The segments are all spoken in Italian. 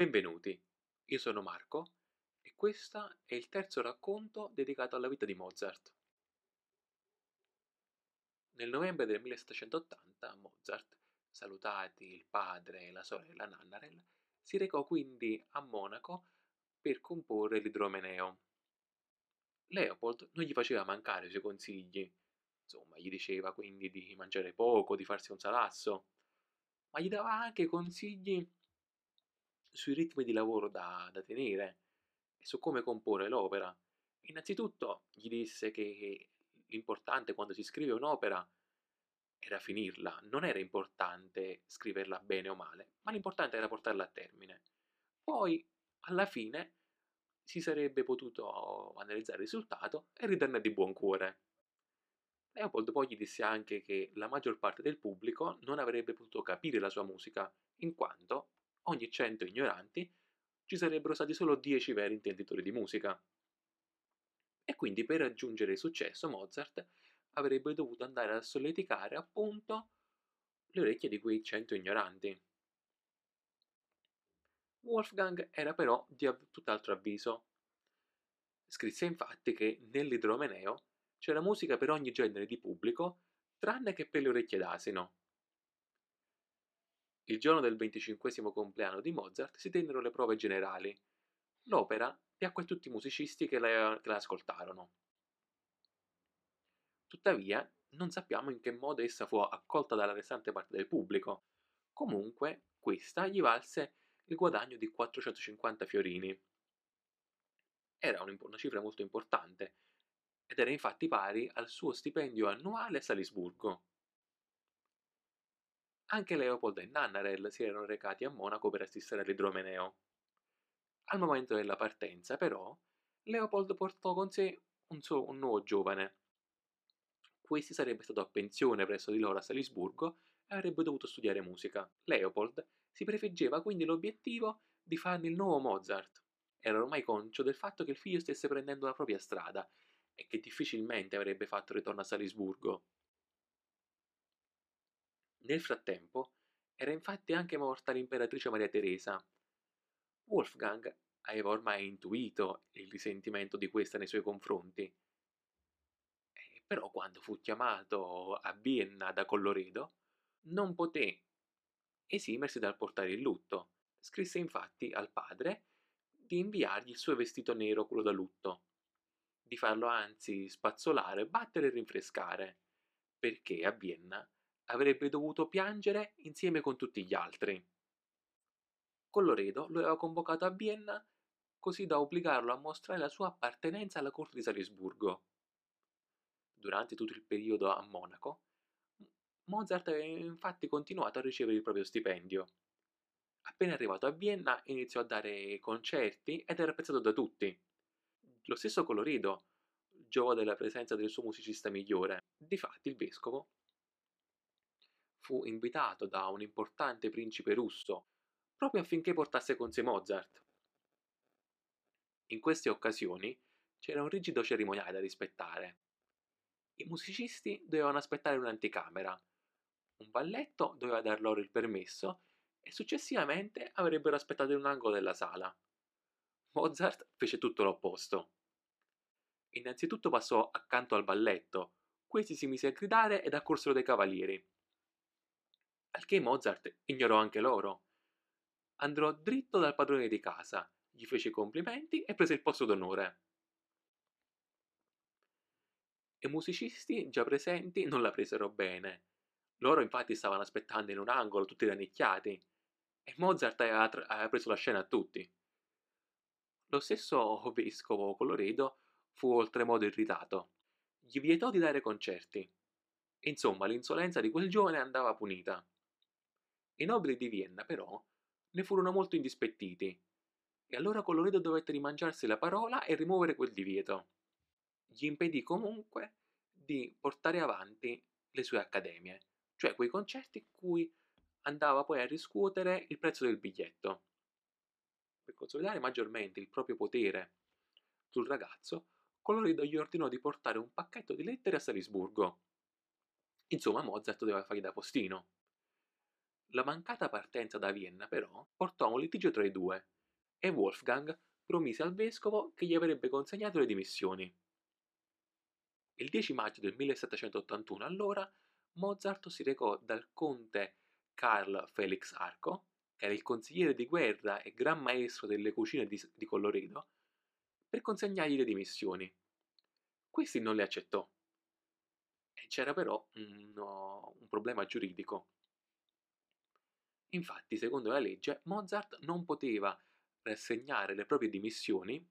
Benvenuti, io sono Marco e questo è il terzo racconto dedicato alla vita di Mozart. Nel novembre del 1780 Mozart, salutati il padre e la sorella Nannarel, si recò quindi a Monaco per comporre l'idromeneo. Leopold non gli faceva mancare i suoi consigli, insomma, gli diceva quindi di mangiare poco, di farsi un salasso, ma gli dava anche consigli sui ritmi di lavoro da, da tenere e su come comporre l'opera. Innanzitutto gli disse che l'importante quando si scrive un'opera era finirla, non era importante scriverla bene o male, ma l'importante era portarla a termine. Poi, alla fine, si sarebbe potuto analizzare il risultato e riderne di buon cuore. Leopold poi gli disse anche che la maggior parte del pubblico non avrebbe potuto capire la sua musica, in quanto ogni 100 ignoranti ci sarebbero stati solo 10 veri intenditori di musica. E quindi per raggiungere il successo Mozart avrebbe dovuto andare a solleticare appunto le orecchie di quei 100 ignoranti. Wolfgang era però di tutt'altro avviso. Scrisse infatti che nell'idromeneo c'era musica per ogni genere di pubblico, tranne che per le orecchie d'asino. Il giorno del venticinquesimo compleanno di Mozart si tennero le prove generali. L'opera piacque a tutti i musicisti che la, che la ascoltarono. Tuttavia, non sappiamo in che modo essa fu accolta dalla restante parte del pubblico. Comunque, questa gli valse il guadagno di 450 fiorini. Era una cifra molto importante ed era infatti pari al suo stipendio annuale a Salisburgo. Anche Leopold e Nannarel si erano recati a Monaco per assistere all'idromeneo. Al momento della partenza, però, Leopold portò con sé un, suo, un nuovo giovane, questi sarebbe stato a pensione presso di loro a Salisburgo e avrebbe dovuto studiare musica. Leopold si prefiggeva quindi l'obiettivo di farne il nuovo Mozart. Era ormai conscio del fatto che il figlio stesse prendendo la propria strada e che difficilmente avrebbe fatto ritorno a Salisburgo. Nel frattempo era infatti anche morta l'imperatrice Maria Teresa. Wolfgang aveva ormai intuito il risentimento di questa nei suoi confronti però quando fu chiamato a Vienna da Colloredo non poté esimersi dal portare il lutto. Scrisse infatti al padre di inviargli il suo vestito nero, quello da lutto, di farlo anzi spazzolare, battere e rinfrescare, perché a Vienna avrebbe dovuto piangere insieme con tutti gli altri. Colloredo lo aveva convocato a Vienna così da obbligarlo a mostrare la sua appartenenza alla corte di Salisburgo durante tutto il periodo a Monaco, Mozart aveva infatti continuato a ricevere il proprio stipendio. Appena arrivato a Vienna iniziò a dare concerti ed era apprezzato da tutti. Lo stesso Colorido giovò della presenza del suo musicista migliore. Difatti il vescovo fu invitato da un importante principe russo proprio affinché portasse con sé Mozart. In queste occasioni c'era un rigido cerimoniale da rispettare. I musicisti dovevano aspettare un'anticamera, un balletto doveva dar loro il permesso e successivamente avrebbero aspettato in un angolo della sala. Mozart fece tutto l'opposto. Innanzitutto passò accanto al balletto, questi si mise a gridare ed accorsero dei cavalieri. Al che Mozart ignorò anche loro. Andò dritto dal padrone di casa, gli fece i complimenti e prese il posto d'onore i musicisti già presenti non la presero bene. Loro infatti stavano aspettando in un angolo tutti rannicchiati e Mozart aveva, tra- aveva preso la scena a tutti. Lo stesso vescovo Colloredo fu oltremodo irritato. Gli vietò di dare concerti. Insomma, l'insolenza di quel giovane andava punita. I nobili di Vienna, però, ne furono molto indispettiti, e allora Colloredo dovette rimangiarsi la parola e rimuovere quel divieto gli impedì comunque di portare avanti le sue accademie, cioè quei concerti in cui andava poi a riscuotere il prezzo del biglietto. Per consolidare maggiormente il proprio potere sul ragazzo, Colorido gli ordinò di portare un pacchetto di lettere a Salisburgo. Insomma, Mozart doveva fargli da postino. La mancata partenza da Vienna, però, portò a un litigio tra i due e Wolfgang promise al vescovo che gli avrebbe consegnato le dimissioni. Il 10 maggio del 1781, allora, Mozart si recò dal conte Carl Felix Arco, che era il consigliere di guerra e gran maestro delle cucine di, di Colloredo, per consegnargli le dimissioni. Questi non le accettò. E c'era però un, un problema giuridico. Infatti, secondo la legge, Mozart non poteva rassegnare le proprie dimissioni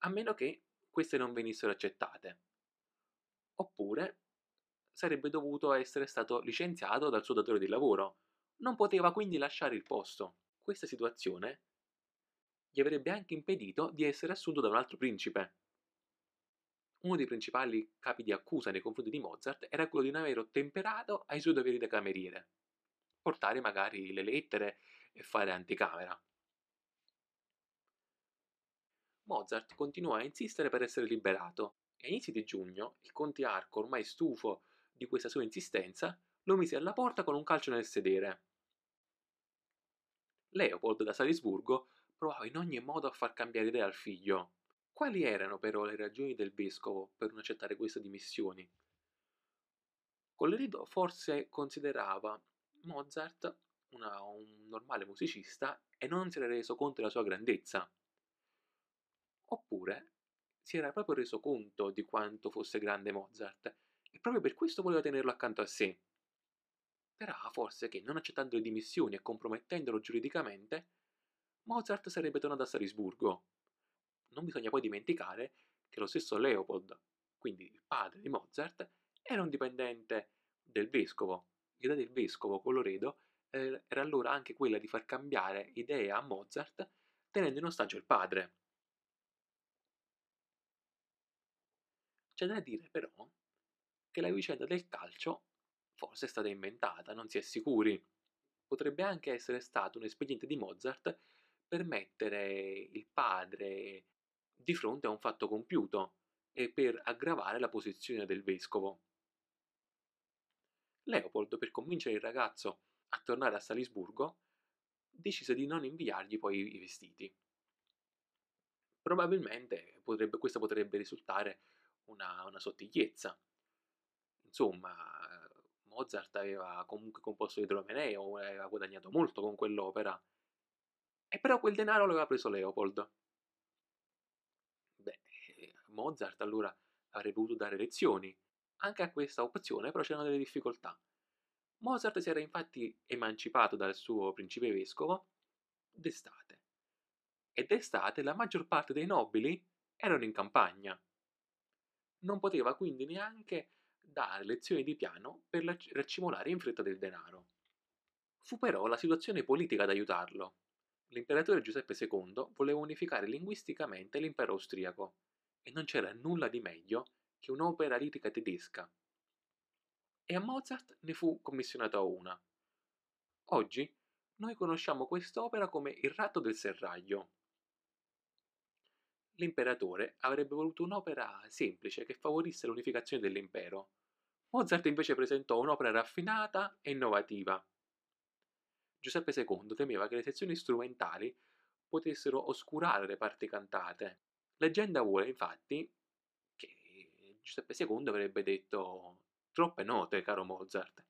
a meno che queste non venissero accettate. Oppure sarebbe dovuto essere stato licenziato dal suo datore di lavoro. Non poteva quindi lasciare il posto. Questa situazione gli avrebbe anche impedito di essere assunto da un altro principe. Uno dei principali capi di accusa nei confronti di Mozart era quello di non aver ottemperato ai suoi doveri da cameriere, portare magari le lettere e fare anticamera. Mozart continuò a insistere per essere liberato e a inizi di giugno il conte Arco, ormai stufo di questa sua insistenza, lo mise alla porta con un calcio nel sedere. Leopold da Salisburgo provava in ogni modo a far cambiare idea al figlio. Quali erano però le ragioni del vescovo per non accettare queste dimissioni? Colleredo forse considerava Mozart una, un normale musicista e non si era reso conto della sua grandezza. Oppure si era proprio reso conto di quanto fosse grande Mozart e proprio per questo voleva tenerlo accanto a sé. Sperava forse che, non accettando le dimissioni e compromettendolo giuridicamente, Mozart sarebbe tornato a Salisburgo. Non bisogna poi dimenticare che lo stesso Leopold, quindi il padre di Mozart, era un dipendente del vescovo. L'idea del vescovo Coloredo eh, era allora anche quella di far cambiare idea a Mozart tenendo in ostaggio il padre. C'è da dire però che la vicenda del calcio forse è stata inventata, non si è sicuri. Potrebbe anche essere stato un espediente di Mozart per mettere il padre di fronte a un fatto compiuto e per aggravare la posizione del vescovo. Leopold, per convincere il ragazzo a tornare a Salisburgo, decise di non inviargli poi i vestiti. Probabilmente potrebbe, questa potrebbe risultare una, una sottigliezza. Insomma, Mozart aveva comunque composto l'idromeneo, aveva guadagnato molto con quell'opera, e però quel denaro l'aveva preso Leopold. Beh, Mozart allora avrebbe potuto dare lezioni. Anche a questa opzione però c'erano delle difficoltà. Mozart si era infatti emancipato dal suo principe vescovo d'estate. E d'estate la maggior parte dei nobili erano in campagna non poteva quindi neanche dare lezioni di piano per raccimolare in fretta del denaro. Fu però la situazione politica ad aiutarlo. L'imperatore Giuseppe II voleva unificare linguisticamente l'impero austriaco e non c'era nulla di meglio che un'opera lirica tedesca. E a Mozart ne fu commissionata una. Oggi noi conosciamo quest'opera come Il ratto del serraglio, l'imperatore avrebbe voluto un'opera semplice che favorisse l'unificazione dell'impero. Mozart invece presentò un'opera raffinata e innovativa. Giuseppe II temeva che le sezioni strumentali potessero oscurare le parti cantate. Leggenda vuole infatti Giuseppe II avrebbe detto troppe note, caro Mozart.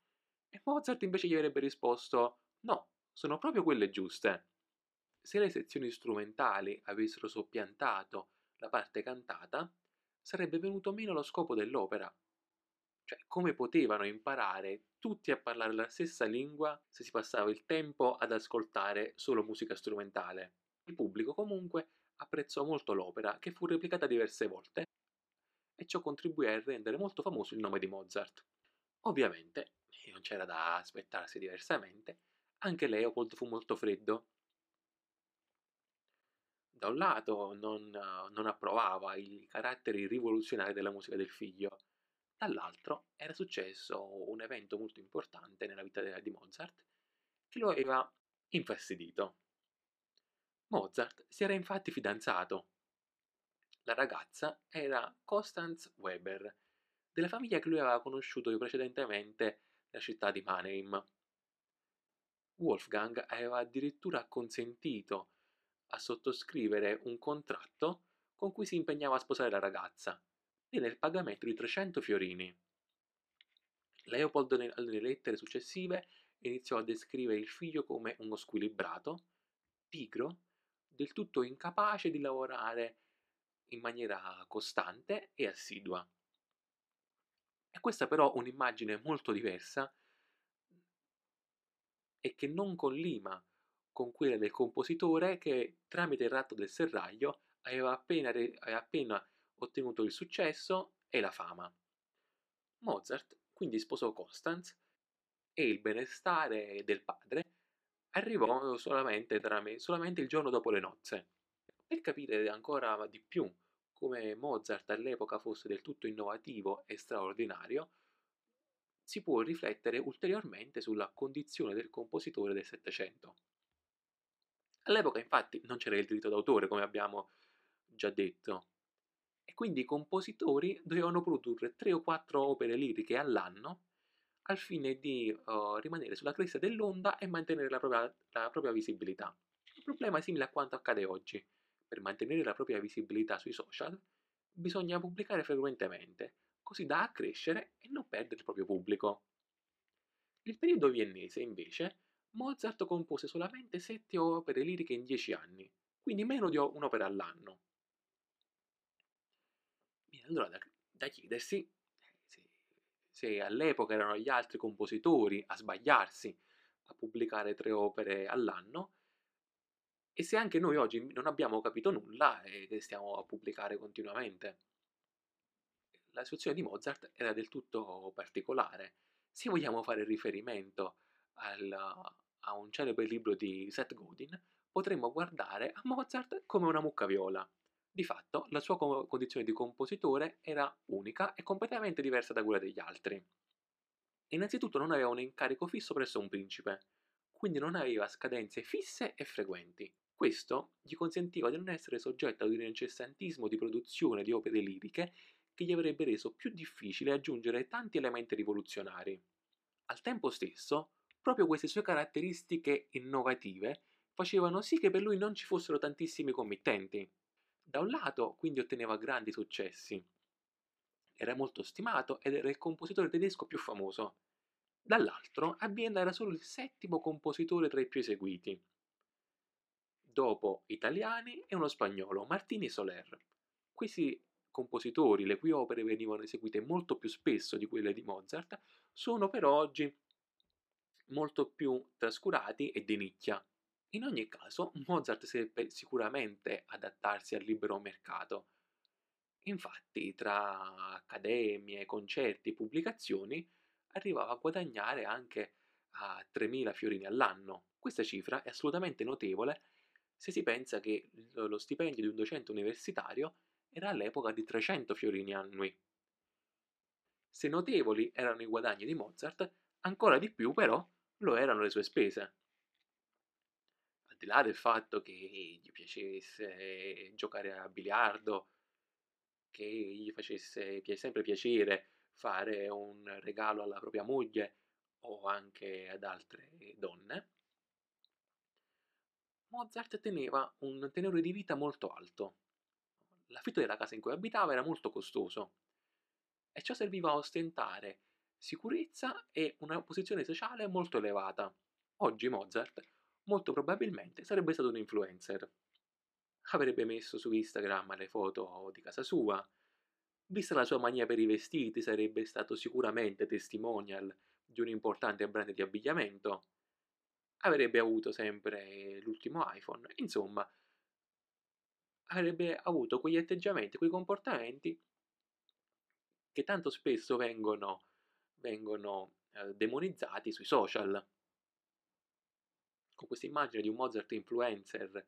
E Mozart invece gli avrebbe risposto no, sono proprio quelle giuste se le sezioni strumentali avessero soppiantato la parte cantata, sarebbe venuto meno lo scopo dell'opera. Cioè, come potevano imparare tutti a parlare la stessa lingua se si passava il tempo ad ascoltare solo musica strumentale? Il pubblico comunque apprezzò molto l'opera, che fu replicata diverse volte, e ciò contribuì a rendere molto famoso il nome di Mozart. Ovviamente, e non c'era da aspettarsi diversamente, anche Leopold fu molto freddo da un lato non, non approvava i caratteri rivoluzionari della musica del figlio, dall'altro era successo un evento molto importante nella vita di Mozart che lo aveva infastidito. Mozart si era infatti fidanzato. La ragazza era Constance Weber, della famiglia che lui aveva conosciuto precedentemente nella città di Mannheim. Wolfgang aveva addirittura acconsentito a sottoscrivere un contratto con cui si impegnava a sposare la ragazza, nel pagamento di 300 fiorini. Leopold nelle lettere successive iniziò a descrivere il figlio come uno squilibrato, pigro, del tutto incapace di lavorare in maniera costante e assidua. E questa però è un'immagine molto diversa e che non collima con quella del compositore che tramite il ratto del serraglio aveva appena, aveva appena ottenuto il successo e la fama. Mozart quindi sposò Constance e il benestare del padre arrivò solamente, solamente il giorno dopo le nozze. Per capire ancora di più come Mozart all'epoca fosse del tutto innovativo e straordinario, si può riflettere ulteriormente sulla condizione del compositore del Settecento. All'epoca infatti non c'era il diritto d'autore, come abbiamo già detto, e quindi i compositori dovevano produrre tre o quattro opere liriche all'anno al fine di uh, rimanere sulla cresta dell'onda e mantenere la propria, la propria visibilità. Il problema simile a quanto accade oggi. Per mantenere la propria visibilità sui social bisogna pubblicare frequentemente, così da accrescere e non perdere il proprio pubblico. Nel periodo viennese, invece, Mozart compose solamente sette opere liriche in dieci anni, quindi meno di un'opera all'anno. Viene allora da, da chiedersi eh, se, se all'epoca erano gli altri compositori a sbagliarsi a pubblicare tre opere all'anno, e se anche noi oggi non abbiamo capito nulla e stiamo a pubblicare continuamente. La situazione di Mozart era del tutto particolare. Se vogliamo fare riferimento al, a un celebre libro di Seth Godin, potremmo guardare a Mozart come una mucca viola. Di fatto, la sua condizione di compositore era unica e completamente diversa da quella degli altri. Innanzitutto non aveva un incarico fisso presso un principe, quindi non aveva scadenze fisse e frequenti. Questo gli consentiva di non essere soggetto ad un incessantismo di produzione di opere liriche che gli avrebbe reso più difficile aggiungere tanti elementi rivoluzionari. Al tempo stesso, proprio queste sue caratteristiche innovative facevano sì che per lui non ci fossero tantissimi committenti. Da un lato, quindi otteneva grandi successi. Era molto stimato ed era il compositore tedesco più famoso. Dall'altro, a Vienna era solo il settimo compositore tra i più eseguiti dopo italiani e uno spagnolo, Martini Soler. Questi compositori, le cui opere venivano eseguite molto più spesso di quelle di Mozart, sono per oggi molto più trascurati e di nicchia. In ogni caso, Mozart seppe sicuramente adattarsi al libero mercato. Infatti, tra accademie, concerti pubblicazioni, arrivava a guadagnare anche a 3.000 fiorini all'anno. Questa cifra è assolutamente notevole se si pensa che lo stipendio di un docente universitario era all'epoca di 300 fiorini annui. Se notevoli erano i guadagni di Mozart, ancora di più però lo erano le sue spese. Al di là del fatto che gli piacesse giocare a biliardo, che gli facesse sempre piacere fare un regalo alla propria moglie o anche ad altre donne, Mozart teneva un tenore di vita molto alto. L'affitto della casa in cui abitava era molto costoso e ciò serviva a ostentare sicurezza e una posizione sociale molto elevata. Oggi Mozart molto probabilmente sarebbe stato un influencer. Avrebbe messo su Instagram le foto di casa sua, vista la sua mania per i vestiti sarebbe stato sicuramente testimonial di un importante brand di abbigliamento avrebbe avuto sempre l'ultimo iPhone, insomma, avrebbe avuto quegli atteggiamenti, quei comportamenti che tanto spesso vengono, vengono eh, demonizzati sui social. Con questa immagine di un Mozart influencer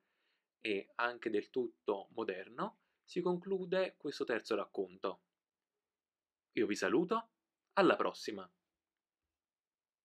e anche del tutto moderno, si conclude questo terzo racconto. Io vi saluto, alla prossima!